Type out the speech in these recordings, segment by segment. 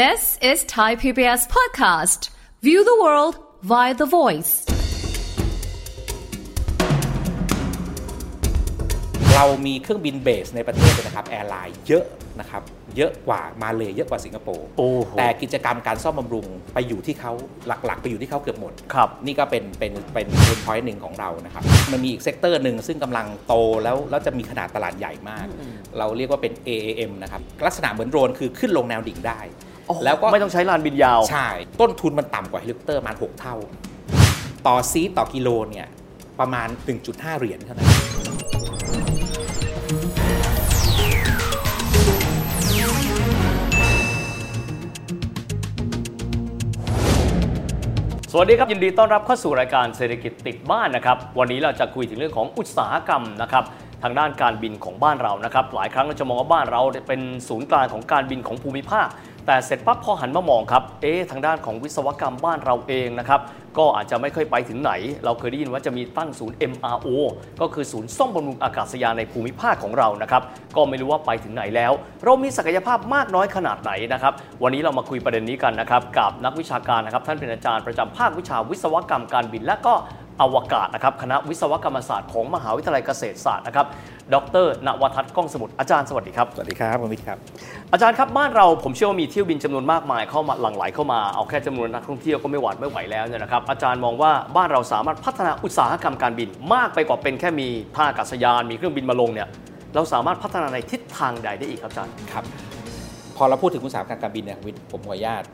This is Thai PBS podcast. View the world via the voice. เรามีเครื่องบิน base ในประเทศเลยนะครับ airline เยอะนะครับเยอะกว่ามาเลยเยอะกว่าสิงคโปร์โอ้โห แต่กิจกรรมการซ่อมบำรุงไปอยู่ที่เขาหลักๆ ไปอยู่ที่เขาเกือบหมด ครับ นี่ก็เป็นเป็นเป็นเป็น point หนึ่งของเรานะครับมันมีอีก sector หนึ่งซึ่งกำลังโตแล้วแล้วจะมีขนาดตลาดใหญ่มาก เราเรียกว่าเป็น AAM นะครับลักษณะเหมือนโดรนคือขึ้นลงแนวดิ่งได้ แล้วก็ไม่ต้องใช้ลานบินยาว ใช่ ต้นทุนมันต่ำกว่าเฮลิคอปเตอร์ประมาณ 6 เท่า ต่อ seat ต่อกิโลเนี่ย ประมาณ 1.5 เหรียญเท่านั้นสวัสดีครับ ยินดีต้อนรับเข้าสู่รายการเศรษฐกิจติดบ้านนะครับ วันนี้เราจะคุยถึงเรื่องของอุตสาหกรรมนะครับ ทางด้านการบินของบ้านเรานะครับ หลายครั้งเราจะมองว่าบ้านเราเป็นศูนย์กลางของการบินของภูมิภาค แต่เสร็จปั๊บพอหันมามองครับเอ๊ะทางด้านของวิศวกรรมบ้านเราเองนะครับก็อาจจะไม่ค่อยไปถึงไหน เราเคยได้ยินว่าจะมีตั้งศูนย์ MRO ก็คือศูนย์ซ่อมบำรุงอากาศยานในภูมิภาคของเรานะครับก็ไม่รู้ว่าไปถึงไหนแล้ว เรามีศักยภาพมากน้อยขนาดไหนนะครับวันนี้เรามาคุยประเด็นนี้กันนะครับกับนักวิชาการนะครับท่านเป็นอาจารย์ประจำภาควิชาวิศวกรรมการบินและก็ อวกาศนะครับคณะวิศวกรรมศาสตร์ของมหาวิทยาลัยเกษตรศาสตร์นะครับ ดรนวทัศน์ก้องสมุทรอาจารย์สวัสดีครับ สวัสดีครับคุณวิทย์ครับ อาจารย์ครับบ้านเราผมเชื่อว่ามีเที่ยวบินจำนวนมากมายเข้ามาหลั่งไหลเข้ามาเอาแค่จำนวนนักท่องเที่ยวก็ไม่หวาดไม่ไหวแล้วเนี่ยนะครับอาจารย์มองว่าบ้านเราสามารถพัฒนาอุตสาหกรรมการบิน มากไปกว่าเป็นแค่มีท่าอากาศยานมีเครื่องบินมาลงเนี่ยเราสามารถพัฒนาในทิศทางใดได้อีกครับอาจารย์ครับพอเราพูดถึงอุตสาหกรรมการบินเนี่ยคุณวิทย์ผมขออนุญาต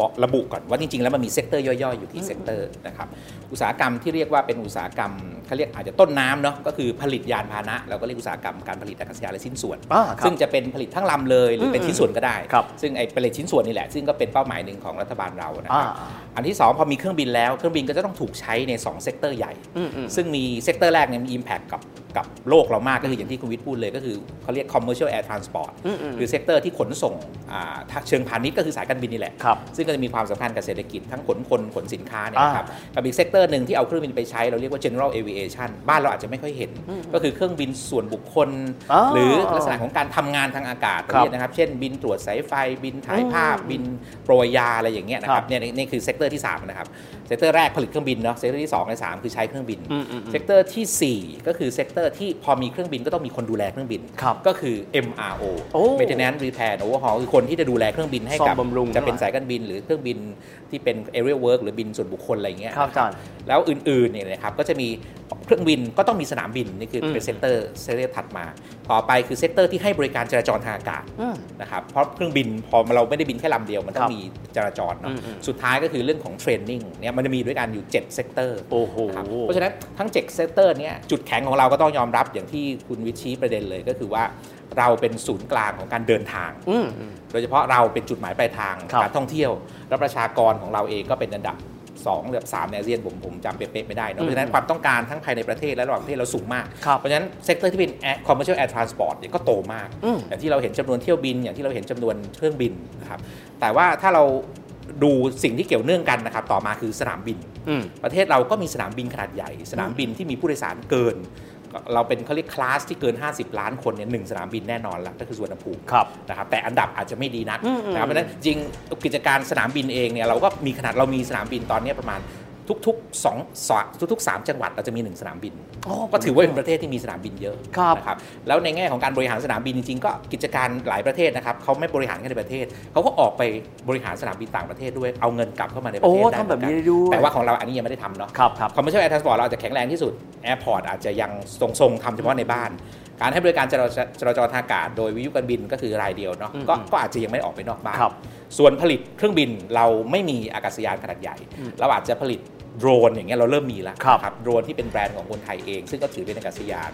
บอกระบุก่อนว่าจริงๆ แล้วมันมี sector ย่อยๆ อยู่ที่ sector นะครับอุตสาหกรรมที่เรียกว่าเป็นอุตสาหกรรมเขาเรียกอาจจะต้นน้ำเนาะก็คือผลิตยานพาหนะเราก็เรียกอุตสาหกรรมการผลิตอากาศยานและชิ้นส่วน อ่าครับซึ่งจะเป็นผลิตทั้งลำเลยหรือเป็นอืมชิ้นส่วนก็ได้ ครับ ซึ่งไอ้ผลิตชิ้นส่วนนี่แหละ ซึ่งก็เป็นเป้าหมายหนึ่งของรัฐบาลเรานะครับอ่าอันที่สองพอมีเครื่องบินแล้ว เครื่องบินก็จะต้องถูกใช้ใน 2 sector ใหญ่ อืมอืม ซึ่งมี sector แรกเนี่ยมี impact กับ กับโลกเรามากก็คืออย่างที่คุณวิทย์พูดเลยก็คือเขาเรียก commercial air transport อืมอืมหรือ sector ที่ขนส่งอ่าทางเชิงพาณิชย์ก็คือสายการบินนี่แหละครับซึ่งก็จะมีความสำคัญกับเศรษฐกิจทั้งขนคนขนสินค้าเนี่ยนะครับอ่ากับอีก sector หนึ่งที่เอาเครื่องบินไปใช้เราเรียกว่า general aviation บ้านเราอาจจะไม่ค่อยเห็น ก็คือเครื่องบินส่วนบุคคลอ๋อหรือลักษณะของการทำงานทางอากาศครับเรียกนะครับเช่นบินตรวจสายไฟบินถ่ายภาพบินโปรยยาอะไรอย่างเงี้ยนะคครัรับบเนี่ยนี่คือ sector ที่สามนะครับ sector แรกผลิตเครื่องบินเนาะ sector ที่สองและสามคือใช้เครื่องบินอืมอืมอืม sector ที่ 4 ก็คือ sector ที่พอมีเครื่องบินก็ต้องมีคนดูแลเครื่องบินครับก็คือ MRO โอ้ Maintenance Repair and Overhaul คือคนที่จะดูแลเครื่องบินให้กับซ่อมบำรุงจะเป็นทั้งหลายสายการบินหรือเครื่องบินที่เป็น aerial work หรือบินส่วนบุคคลอะไรอย่างเงี้ยครับอาจารย์แล้วอื่นๆเนี่ยนะครับก็จะมี เครื่องบินก็ต้องมีสนามบินนี่คือเป็นอืม sector sector ถัดมา ต่อไปคือ sector ที่ให้บริการจราจรทางอากาศอืมนะครับเพราะเครื่องบินพอเราไม่ได้บินแค่ลำเดียวมันต้อครังบมีจราจรเนาะอืมอืมสุดท้ายก็คือเรื่องของ training เนี่ยมันจะมีด้วยกันอยู่7 sector โอ้โหนะครับเพราะฉะนั้นทั้ง7 sector เนี่ยจุดแข็งของเราก็ต้องยอมรับอย่างที่คุณวิทย์ชี้ประเด็นเลยก็คือว่าเราเป็นศูนย์กลางของการเดินทางอืมอืมโดยเฉพาะเราเป็นจุดหมายปลายทางครับการท่องเที่ยว และประชากรของเราเองก็เป็นอันดับ 2หรือ3ในอาเซียนผมผมจำเป๊ะๆไม่ได้เนอะเพราะฉะนั้นความต้องการทั้งภายในประเทศและระหว่างประเทศเราสูงมากครับเพราะฉะนั้น sector ที่เป็น air- commercial air transport เนี่ยก็โตมากอืมอย่างที่เราเห็นจำนวนเที่ยวบิน อย่างที่เราเห็นจำนวนเครื่องบินนะครับแต่ว่าถ้าเราดูสิ่งที่เกี่ยวเนื่องกันนะครับต่อมาคือสนามบินอืมประเทศเราก็มีสนามบินขนาดใหญ่ สนามบินที่มีผู้โดยสารเกิน เราเป็นเขาเรียกคลาสที่เกิน 50 ล้านคนเนี่ยหนึ่งสนามบินแน่นอนละก็คือสุวรรณภูมิครับนะครับแต่อันดับอาจจะไม่ดีนักอืมอืมนะครับเพราะฉะนั้นจริงกิจการสนามบินเองเนี่ยเราก็มีขนาดเรามีสนามบินตอนเนี้ยประมาณ ทุกๆสองสองทุกๆ 3 จังหวัดเราจะมีหนึ่งสนามบินอ๋อก็ถือว่าเป็นประเทศที่มีสนามบินเยอะครับนะครับแล้วในแง่ของการบริหารสนามบินจริงๆก็กิจการหลายประเทศนะครับเขาไม่บริหารแค่ในประเทศเขาก็ออกไปบริหารสนามบินต่างประเทศด้วยเอาเงินกลับเข้ามาในประเทศโอ้ได้ทำแบบนี้เหมือได้ด้วยแต่ว่าของเราอันนี้ยังไม่ได้ทำเนาะครับครับ commercial air transport เราอาจจะแข็งแรงที่สุดairport อาจจะยังทรงๆทำเฉพาะในบ้านการให้บริการจราจรจราจรทางอากาศโดยวิทยุการบินก็คือรายเดียวเนาะอืมก็อืมก็อาจจะยังไม่ได้ออกไปนอกบ้านครับส่วนผลิตเครื่องบินเราไม่มีอากาศยานขนาดใหญ่ เราอาจจะผลิต โดรนอย่างเงี้ยเราเริ่มมีแล้วครับนะโดรนที่เป็นแบรนด์ของคนไทยเอง ซึ่งก็ถือเป็นอากาศยาน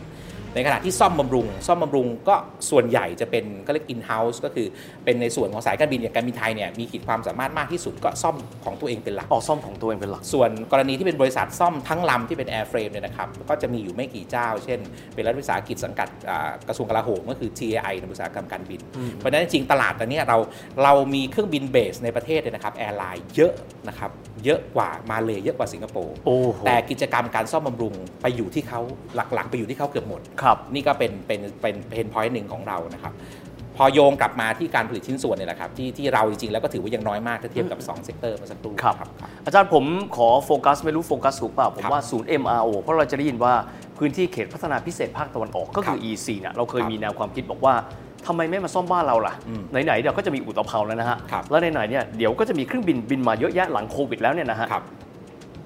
ในขณะที่ซ่อมบำรุง ซ่อมบำรุงก็ส่วนใหญ่จะเป็นก็เรียก in house ก็คือเป็นในส่วนของสายการบินอย่างการบินไทยเนี่ยมีขีดความสามารถมากที่สุดก็ซ่อมของตัวเองเป็นหลักออกซ่อมของตัวเองเป็นหลัก ส่วนกรณีที่เป็นบริษัทซ่อมทั้งลำที่เป็น Airframe เนี่ยนะครับก็จะมีอยู่ไม่กี่เจ้า เช่น เป็นรัฐวิสาหกิจสังกัดอ่ากระทรวงกลาโหมก็คือ TAI ในอุตสาหกรรมการบิน เพราะฉะนั้นจริงๆตลาดตอนเนี้ยเราเรามีเครื่องบิน base ในประเทศเนี่ยนะครับ airline เยอะนะครับเยอะกว่ามาเลเยอะกว่าสิงคโปร์โอ้โหแต่กิจกรรมการซ่อมบำรุงไปอยู่ที่เขาหลักๆ ไปอยู่ที่เขาเกือบหมดครับ นี่ก็เป็นเป็นเป็น pain point หนึ่งของเรานะครับพอโยงกลับมาที่การผลิตชิ้นส่วนเนี่ยแหละครับที่ที่เราจริงๆแล้วก็ถือว่ายังน้อยมากถ้าเทียบกับ 2 sector เมื่อสักครู่ครับครับอาจารย์ผมขอโฟกัสไม่รู้โฟกัสถูกเปล่า ผมครับว่าศูนย์ MRO เพราะเราจะได้ยินว่าพื้นที่เขตพัฒนาพิเศษภาคตะวันออกก็คือครับ EEC เนี่ยเราเคยครับมีแนวความคิดบอกว่าทำไมไม่มาซ่อมบ้านเราล่ะอืมไหนๆเดี๋ยวก็จะมีอู่ตะเภาแล้วนะฮะครับแล้วไหนๆเนี่ยเดี๋ยวก็จะมีเครื่องบินบินมาเยอะแยะหลังโควิดแล้วเนี่ยนะฮะครับ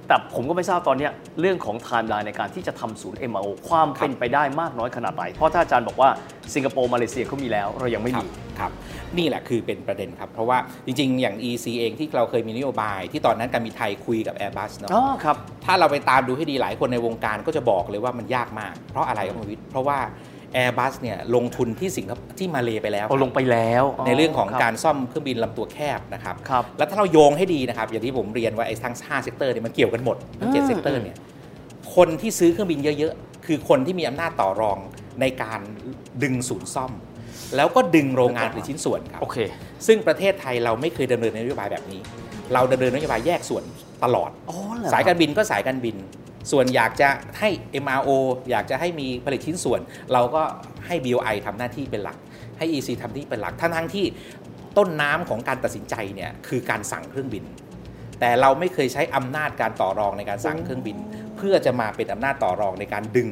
แต่ผมก็ไม่ทราบตอนเนี้ยเรื่องของไทม์ไลน์ในการที่จะทำศูนย์ MRO ความครับเป็นไปได้มากน้อยขนาดไหน เพราะถ้าอาจารย์บอกว่าสิงคโปร์มาเลเซียเขามีแล้วเรายังไม่มีครับครับนี่แหละคือเป็นประเด็นครับ เพราะว่าจริงๆ อย่าง EEC เองที่เราเคยมีนโยบาย ที่ตอนนั้นการบินไทยคุยกับ Airbus เนาะอ๋อครับถ้าเราไปตามดูให้ดีหลายคนในวงการก็จะบอกเลยว่ามันยากมาก เพราะอะไรครับคุณวิทย์เพราะว่า Airbus เนี่ยลงทุนที่สิงคโปร์ที่มาเลไปแล้วเอาลงไปแล้วในเรื่องของคบการซ่อมเครื่องบินลำตัวแคบนะครับครับแล้วถ้าเราโยงให้ดีนะครับ อย่างที่ผมเรียนว่าไอ้ทั้ง5 sector เนี่ยมันเกี่ยวกันหมดทั้งเจ็ดอืม sector เนี่ยคนที่ซื้อเครื่องบินเยอะๆ คือคนที่มีอำนาจต่อรองในการดึงศูนย์ซ่อม แล้วก็ดึงโรงงานผลิตชิ้นส่วนครับโอเคซึ่งประเทศไทยเราไม่เคยดำเนินนโยบายแบบนี้ เราดำเนินนโยบายแยกส่วนตลอดอ๋อเหรอสายการบินก็สายการบิน ส่วนอยากจะให้ MRO อยากจะให้มีผลิตชิ้นส่วน เราก็ให้ BOI ทำหน้าที่เป็นหลัก ให้ EC ทำหน้าที่เป็นหลักทั้งทั้งที่ต้นน้ำของการตัดสินใจเนี่ยคือการสั่งเครื่องบิน แต่เราไม่เคยใช้อำนาจการต่อรองในการสั่งเครื่องบิน เพื่อจะมาเป็นอำนาจต่อรองในการดึง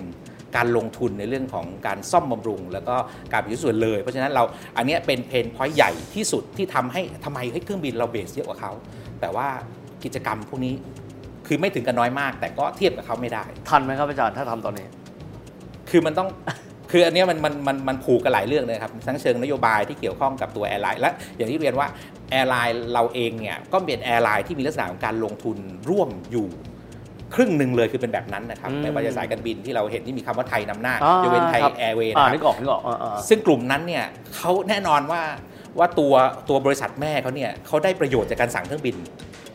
การลงทุนในเรื่องของการซ่อมบำรุง แล้วก็การผลิตส่วนเลย เพราะฉะนั้นเราอันนี้เป็น pain point ใหญ่ที่สุดที่ทำให้ทำไมเฮ้เครื่องบินเรา base เยอะกว่าเขาแต่ว่ากิจกรรมพวกนี้ คือไม่ถึงกันน้อยมาก แต่ก็เทียบกับเขาไม่ได้ ทันไหมครับอาจารย์ถ้าทำตอนนี้ คือมันต้องคืออันเนี้ยมันมันมันมันผูกกันหลายเรื่องเลยครับทั้งเชิงนโยบายที่เกี่ยวข้องกับตัว airline และอย่างที่เรียนว่า airline เราเองเนี่ยก็เป็น airline ที่มีลักษณะของการลงทุนร่วมอยู่ครึ่งหนึ่งเลยคือเป็นแบบนั้นนะครับอืมไม่ว่าจะสายการบินที่เราเห็นที่มีคำว่าไทยนำหน้าอ่ายกเว้นไทยครับ Airways อ่านะครับนึกออกนึกออกอ่าอ่าซึ่งกลุ่มนั้นเนี่ยเขาแน่นอนว่าว่าตัวตัวบริษัทแม่เขาเนี่ยเขาได้ประโยชน์จากการสั่งเครื่องบิน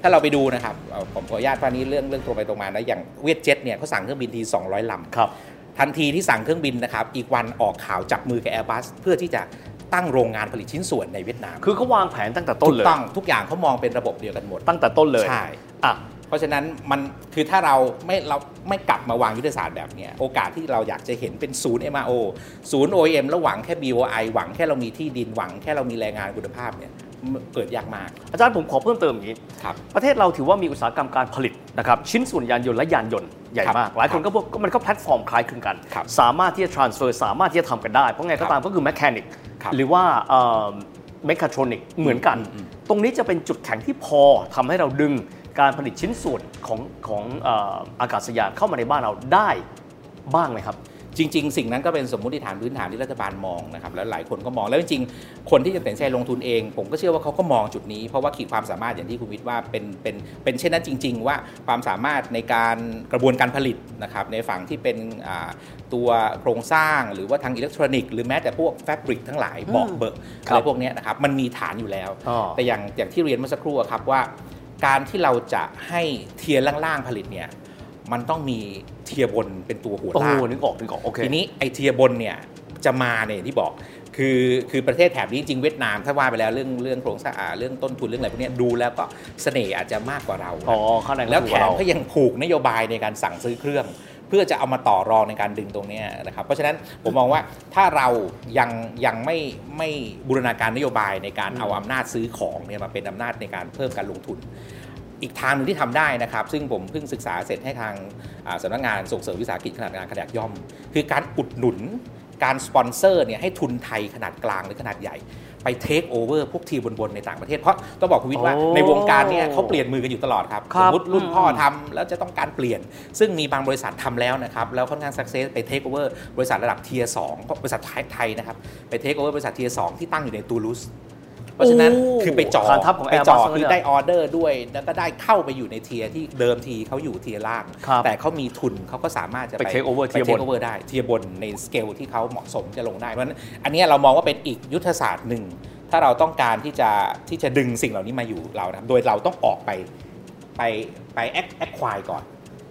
ถ้าเราไปดูนะครับเอาผมขออนุญาตว่านี้เรื่องเรื่องตรงไปตรงมานะอย่างเวียดเจ็ตเนี่ยเขาสั่งเครื่องบินที 200ลำครับทันทีที่สั่งเครื่องบินนะครับอีกวันออกข่าวจับมือกับ Airbus เพื่อที่จะตั้งโรงงานผลิตชิ้นส่วนในเวียดนาม คือเขาวางแผนตั้งแต่ต้ถูนกเลยต้องทุกอย่างเขามองเป็นระบบเดียวกันหมด ตั้งแต่ต้นเลยใช่อะเพราะฉะนั้นมันคือถ้าเราไม่เราไม่กลับมาวางยุทธศาสตร์แบบเนี้ยโอกาสที่เราอยากจะเห็นเป็นศูนย์ MRO ศูนย์ OEM แล้วหวังแค่ BOI หวังแค่เรามีที่ดินหวังแค่เรามีแรงงานคุณภาพเนี่ยมัน เกิดยากมาก อาจารย์ผมขอเพิ่มเติมอย่างนี้ครับประเทศเราถือว่ามีอุตสาหกรรมการผลิตนะครับชิ้นส่วนยานยนต์และยานยนต์ใหญ่ครับมาก หลายคนก็บอกก็มันก็แพลตฟอร์มคล้ายคลึงกันครับสามารถที่จะ transfer สามารถที่จะทำกันได้ เพราะไงก็ตามก็คือ mechanic ครับหรือว่าเมคาทรอนิกเหมือนกันอืมอืมตรงนี้จะเป็นจุดแข็งที่พอทำให้เราดึงการผลิตชิ้นส่วนของของเอ่ออากาศยานเข้ามาในบ้านเราได้บ้างไหมครับ จริง ๆ สิ่งนั้นก็เป็นสมมติฐานพื้นฐานที่รัฐบาลมองนะครับแล้วหลายคนก็มองแล้วจริงๆคนที่จะตัดสินใจลงทุนเอง ผมก็เชื่อว่าเขาก็มองจุดนี้ เพราะว่าขีดความสามารถอย่างที่คุณวิทย์ว่าเป็นเป็นเป็นเช่นนั้นจริง ๆ ว่าความสามารถในการกระบวนการผลิตนะครับในฝั่งที่เป็นอ่าตัวโครงสร้างหรือว่าทางอิเล็กทรอนิกส์หรือแม้แต่พวก fabric ทั้งหลายเบาะเบิกอะไรครับไรพวกเนี้ยนะครับมันมีฐานอยู่แล้วอ๋อแต่อย่างอย่างที่เรียนเมื่อสักครู่อะครับว่า การที่เราจะให้ tier ล่างๆผลิตเนี่ย มันต้องมี tier บนเป็นตัวหัวโอ้ล่างนึกออกนึกออกโอเคทีนี้ไอ tier บนเนี่ยจะมาเนี่ยที่บอกคือคือประเทศแถบนี้จริงๆเวียดนามถ้าว่าไปแล้วเรื่องเรื่องโครงสร้างอ่าเรื่องต้นทุนเรื่องอะไรพวกเนี้ยดูแล้วก็เสน่ห์อาจจะมากกว่าเราอ๋อข้างในก็แล้วถูแถกกว่ามเราก็ยังผูกนโยบายในการสั่งซื้อเครื่อง เพื่อจะเอามาต่อรองในการดึงตรงเนี้ยนะครับเพราะฉะนั้นผมมองว่าถ้าเรายังยังไม่ไม่บูรณาการนโยบายในการเอาอำนาจซื้อของเนี่ยมาเป็นอำนาจในการเพิ่มการลงทุน อีกทางหนึ่งที่ทำได้นะครับ ซึ่งผมเพิ่งศึกษาเสร็จให้ทางอ่าสำนักงานส่งเสริมวิสาหกิจขนาดกลางขนาดย่อม คือการอุดหนุนการสปอนเซอร์เนี่ยให้ทุนไทยขนาดกลางหรือขนาดใหญ่ไปเทคโอเวอร์พวกทีมบน ๆ ในต่างประเทศ เพราะต้องบอกคุณวิทย์ว่าโอ้ในวงการเนี่ยเขาเปลี่ยนมือกันอยู่ตลอดครับครัสบมมติรุ่นอืมพ่อทำแล้วจะต้องการเปลี่ยน ซึ่งมีบางบริษัททำแล้วนะครับ แล้วค่อนข้าง success ไป take over บริษัทระดับ tier สองบริษัทไทยนะครับ ไป take over บริษัท tier สองที่ตั้งอยู่ในตูลูส เพราะฉะนั้นโอ้คือไปจ่อฐานทัพของไปจ่อ Airbus คือเนี่ยได้ออเดอร์ด้วย แล้วก็ได้เข้าไปอยู่ใน tier ที่เดิมทีเขาอยู่ tier ล่าง ครับแต่เขามีทุนเขาก็สามารถจะไป take over ไป tier บน take over ได้ tier บนในสเกลที่เขาเหมาะสมจะลงได้ เพราะฉะนั้นอันเนี้ยเรามองว่าเป็นอีกยุทธศาสตร์หนึ่ง ถ้าเราต้องการที่จะที่จะดึงสิ่งเหล่านี้มาอยู่เรานะครับโดยเราต้องออกไปไปไป ac acquire ก่อน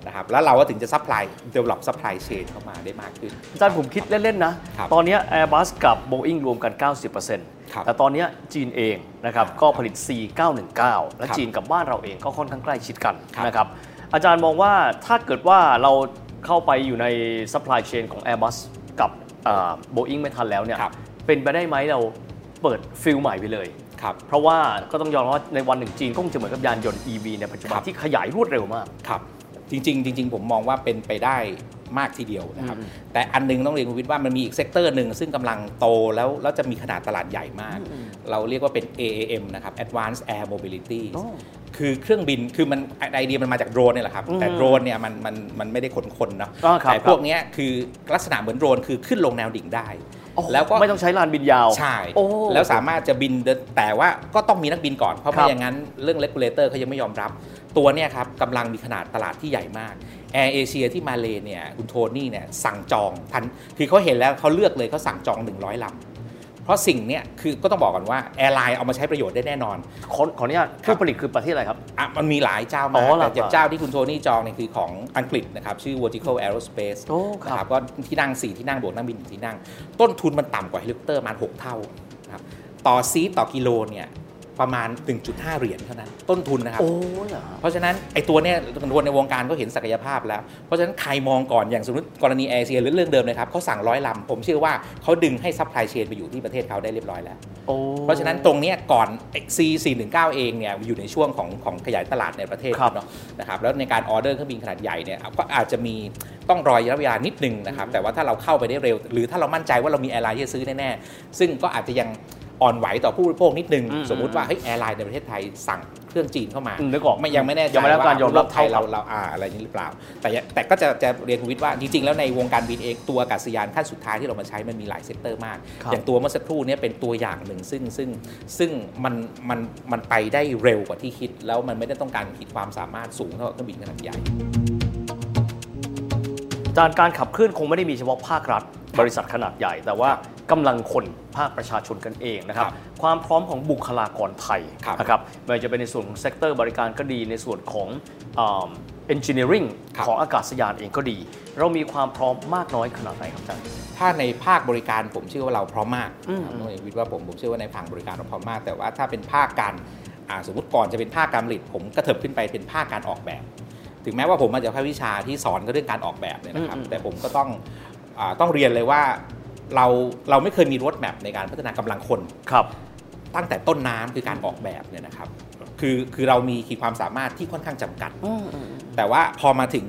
นะครับแล้วเราก็ถึงจะ supply develop supply chain เข้ามาได้มากขึ้น อาจารย์ผมคิดเล่น ๆ นะ ครับตอนเนี้ย Airbus กับ Boeing รวมกัน90%ครับแต่ตอนเนี้ยจีนเองนะครับครับก็ผลิต C919 และครับจีนกับบ้านเราเองก็ค่อนข้างใกล้ชิดกันครับ นะครับอาจารย์มองว่าถ้าเกิดว่าเราเข้าไปอยู่ใน supply chain ของ Airbus กับอ่า Boeing ไม่ทันแล้วเนี่ยครับ เป็นไปได้ไหมเราเปิด field ใหม่ไปเลย ครับ เพราะว่าก็ต้องยอมรับว่าในวันหนึ่งจีนก็คงจะเหมือนกับยานยนต์ EV ในปัจจุบันครับ ที่ขยายรวดเร็วมาก ครับ จริง ๆ จริง ๆ ผมมองว่าเป็นไปได้มากทีเดียวนะครับอืมแต่อันหนึงต้องเรียนคุณวิทย์ว่ามันมีอีก sector หนึ่งซึ่งกำลังโตแล้วแล้วจะมีขนาดตลาดใหญ่มาก เราเรียกว่าเป็น AAM นะครับ Advanced Air Mobility โอ้คือเครื่องบินคือมันไอเดียมันมาจากโดรนเนี่ยแหละครับอืมแต่โดรนเนี่ยมันมันมันไม่ได้ขนคนเนาะอ่าครับแต่พวกเนี้ยคือลักษณะเหมือนโดรนคือขึ้นลงแนวดิ่งได้อ๋อแล้วก็ไม่ต้องใช้ลานบินยาวใช่โอ้แล้วสามารถจะบินเดินแต่ว่าก็ต้องมีนักบินก่อนเพราะครัไม่อย่างนั้นเรื่อง regulator เขายังไม่ยอมรับ ตัวเนี่ยครับกำลังมีขนาดตลาดที่ใหญ่มากแอร์เอเชียที่มาเลเนี่ยคุณโทนี่เนี่ยสั่งจองทันคือเขาเห็นแล้วเขาเลือกเลยเขาสั่งจอง 100ลำเพราะสิ่งเนี้ยคือก็ต้องบอกก่อนว่า airline เอามาใช้ประโยชน์ได้แน่นอนขอขออนุญาตครับผู้ผลิตคือประเทศอะไรครับอะมันมีหลายเจ้าอ๋มาอกเหรอแต่อย่างเจ้าที่คุณโทนี่จองเนี่ยคือของอังกฤษนะครับชื่อ Vertical Aerospace โอ้ครับนะครับก็ที่นั่ง 4 ที่นั่งบวกนักบินหนึ่งที่นั่ง ต้นทุนมันต่ำกว่าเฮลิคอปเตอร์ประมาณ6เท่านะครับต่อ seat ต่อกิโลเนี่ย ประมาณ 1.5 เหรียญเท่านั้น ต้นทุนนะครับ โอ้เหรอ เพราะฉะนั้นไอ้ตัวเนี้ยคนในวงการก็เห็นศักยภาพแล้ว เพราะฉะนั้นใครมองก่อนอย่างสมมติกรณีแอร์เอเชียหรือเรื่องเดิมเลยครับเขาสั่งร้อยลำ ผมเชื่อว่าเขาดึงให้ supply chain ไปอยู่ที่ประเทศเขาได้เรียบร้อยแล้ว โอ้ เพราะฉะนั้นตรงเนี้ยก่อน C 4 1 9 เองเนี่ยอยู่ในช่วงของของขยายตลาดในประเทศครับ เนาะนะครับแล้วในการออเดอร์เครื่องบินขนาดใหญ่เนี่ยก็อาจจะมีต้องรอระยะเวลานิดนึงนะครับแต่ว่าถ้าเราเข้าไปได้เร็ว หรือถ้าเรามั่นใจว่าเรามี airline ที่จะซื้อแน่ๆซึ่งก็อาจจะยัง อ่อนไหวต่อผู้บริโภคนิดนึงอืมสมมุติว่าเฮ้ย airline ในประเทศไทยสั่งเครื่องจีนเข้ามาอืมนึกออกไม่ยังไม่แน่ใจยังไม่ได้รับการยอมรับไทยเราเท่ากับเราอ่าอะไรนี้หรือเปล่า แต่ยังแต่ก็จะจะเรียนคุณวิทย์ว่าจริงๆ แล้วในวงการบินเองตัวอากาศยานขั้นสุดท้ายที่เรามาใช้มันมีหลาย sector มากครับอย่างตัวเมื่อสักครู่เนี้เป็นตัวอย่างหนึ่งซึ่งซึ่งซึ่งมันมันมันไปได้เร็วกว่าที่คิด แล้วมันไม่ได้ต้องการขีดความสามารถสูงเท่ากับเครื่องบินขนาดใหญ่อาจารย์การขับเคลื่อนคงไม่ได้มีเฉพาะภาครัฐ บริษัทขนาดใหญ่ แต่ว่า กำลังคนภาคประชาชนกันเองนะครับครับความพร้อมของบุคลากรไทยครับนะครับไม่ว่าจะเป็นในส่วนของ sector บริการก็ดีในส่วนของ engineering ครับของอากาศยานเองก็ดี เรามีความพร้อมมากน้อยขนาดไหนครับอาจารย์ถ้าในภาคบริการผมเชื่อว่าเราพร้อมมากอืมน้องเอกวิทย์ว่าผมผมเชื่อว่าในฝั่งบริการเราพร้อมมาก แต่ว่าถ้าเป็นภาคการอ่าสมมติก่อนจะเป็นภาคการผลิต ผมกระเถิบขึ้นไปเป็นภาคการออกแบบ ถึงแม้ว่าผมมาจากภาควิชาที่สอนก็เรื่องการออกแบบเนี่ยนะครับอืมอืมแต่ผมก็ต้องอาต้องเรียนเลยว่า เราเราไม่เคยมีรถแมพในการพัฒนากำลังคนครับ ตั้งแต่ต้นน้ำคือการออกแบบเนี่ยนะครับ คือคือเรามีขีดความสามารถที่ค่อนข้างจำกัด แต่ว่าพอมาถึง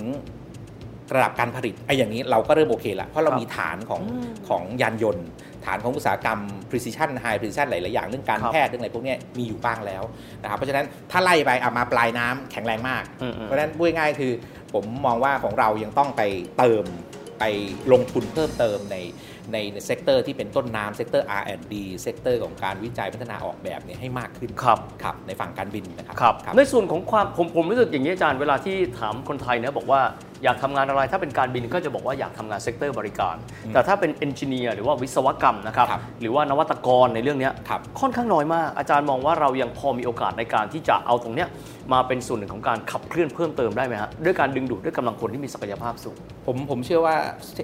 ระดับการผลิตไอ้อย่างนี้เราก็เริ่มโอเคละเพราะเราครับมีฐานของของยานยนต์ ฐานของอุตสาหกรรม precision high precision หลาย ๆ อย่างเรื่องการครับแพทย์เรื่องอะไรพวกเนี้ยมีอยู่บ้างแล้วนะครับเพราะฉะนั้นถ้าไล่ไปเอามาปลายน้ำแข็งแรงมากอืมๆเพราะฉะนั้นพูดง่ายๆคือผมมองว่าของเรายังต้องไปเติม ไปลงทุนเพิ่มเติมในในใน sector ที่เป็นต้นน้ำ sector R&D เซกเตอร์ของการวิจัยพัฒนาออกแบบเนี่ยให้มากขึ้นครับครับในฝั่งการบินนะครับครับครับในส่วนของความผมผมรู้สึกอย่างนี้อาจารย์เวลาที่ถามคนไทยเนี่ยบอกว่า อยากทำงานอะไรถ้าเป็นการบินก็จะบอกว่าอยากทำงาน sector บริการ แต่ถ้าเป็น engineer หรือว่าวิศวกรรมนะครับครับหรือว่านวัตกรในเรื่องเนี้ยครับค่อนข้างน้อยมาก อาจารย์มองว่าเรายังพอมีโอกาสในการที่จะเอาตรงเนี้ยมาเป็นส่วนหนึ่งของการขับเคลื่อนเพิ่มเติมได้ไหมฮะด้วยการดึงดูดด้วยกำลังคนที่มีศักยภาพสูงผมผมเชื่อว่า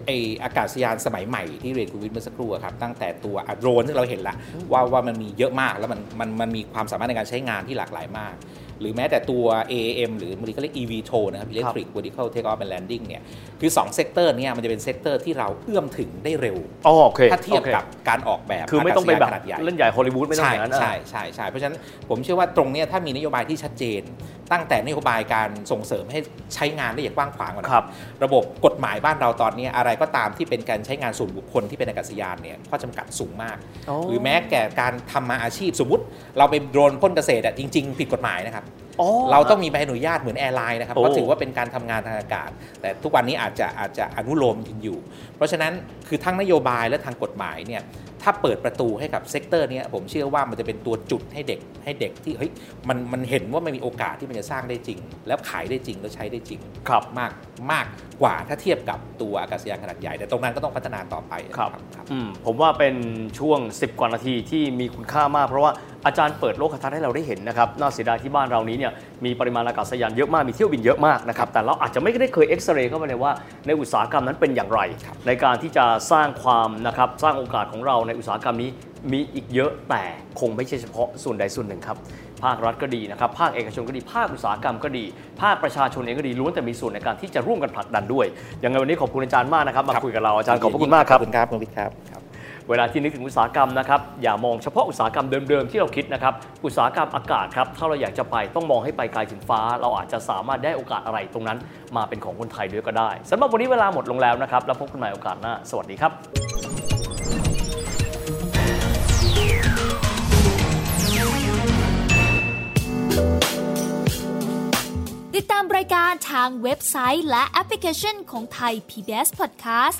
ไอ้อากาศยานสมัยใหม่ที่เรียนคุณวิทย์เมื่อสักครู่อะครับตั้งแต่ตัวอะโดรนที่เราเห็นละว่าว่ามันมีเยอะมากแล้วมันมันมันมีความสามารถในการใช้งานที่หลากหลายมาก หรือแม้แต่ตัว AAM หรือมันเขาเรียก eVTOL นะครับ Electric Vertical Take Off and Landing เนี่ยคือ2 sector เนี่ยมันจะเป็น sector ที่เราเอื้อมถึงได้เร็วอ๋อโอเคถ้าเทียบโอคกับการออกแบบคือไม่ต้องไปแบบอากาศยานขนาดใหญ่เล่นใหญ่ฮอลลีวูดไม่ต้องใช่อย่างนั้นใช่ใช่ใช่เพราะฉะนั้นผมเชื่อว่าตรงเนี้ยถ้ามีนโยบายที่ชัดเจน ตั้งแต่นโยบายการส่งเสริมให้ใช้งานได้อย่างกว้างขวางก่อนนะครับ ระบบกฎหมายบ้านเราตอนนี้อะไรก็ตามที่เป็นการใช้งานส่วนบุคคลที่เป็นอากาศยานเนี่ยข้อจำกัดสูงมากโอ้หรือแม้แต่การทำมาอาชีพสมมติ เราไปโดรนพ่นเกษตรอะจริง ๆ ผิดกฎหมายนะครับอ๋อเราต้องมีใบอนุญาตเหมือน airline นะครับโอ้เพราะถือว่าเป็นการทำงานทางอากาศ แต่ทุกวันนี้อาจจะอาจจะอนุโลมอยู่ เพราะฉะนั้นคือทั้งนโยบายและทางกฎหมายเนี่ย ถ้าเปิดประตูให้กับ sector เนี้ยผมเชื่อว่ามันจะเป็นตัวจุดให้เด็กให้เด็กที่เฮ้ยมันมันเห็นว่ามันมีโอกาสที่มันจะสร้างได้จริง แล้วขายได้จริงแล้วใช้ได้จริงครับมากมากกว่าถ้าเทียบกับตัวอากาศยานขนาดใหญ่ แต่ตรงนั้นก็ต้องพัฒนาต่อไปครับครับอืมผมว่าเป็นช่วง 10 กว่านาทีที่มีคุณค่ามาก เพราะว่า อาจารย์เปิดโลกทัศน์ให้เราได้เห็นนะครับน่าเสียดายที่บ้านเรานี้เนี่ยมีปริมาณอากาศยานเยอะมากมีเที่ยวบินเยอะมากนะครับแต่เราอาจจะไม่ได้เคยเอ็กซเรย์เข้าไปเลยว่าในอุตสาหกรรมนั้นเป็นอย่างไรครับในการที่จะสร้างความนะครับสร้างโอกาสของเราในอุตสาหกรรมนี้มีอีกเยอะแต่คงไม่ใช่เฉพาะส่วนใดส่วนหนึ่งครับภาครัฐก็ดีนะครับภาคเอกชนก็ดีภาคอุตสาหกรรมก็ดี ภาคประชาชนเองก็ดีล้วนแต่มีส่วนในการที่จะร่วมกันผลักดันด้วยยังไงวันนี้ขอบคุณอาจารย์มากนะครับมาคุยกับเราอาจารย์ขอบพระคุณมากครับขอบคุณครับคุณวิทย์ครับครับ เวลาที่นึกถึงอุตสาหกรรมนะครับอย่ามองเฉพาะอุตสาหกรรมเดิมๆที่เราคิดนะครับอุตสาหกรรมอากาศครับถ้าเราอยากจะไปต้องมองให้ไปไกลถึงฟ้า เราอาจจะสามารถได้โอกาสอะไรตรงนั้น มาเป็นของคนไทยด้วยก็ได้สำหรับวันนี้เวลาหมดลงแล้วนะครับแล้วพบกันใหม่โอกาสหน้าสวัสดีครับติดตามรายการทางเว็บไซต์และแอปพลิเคชันของไทย PBS Podcast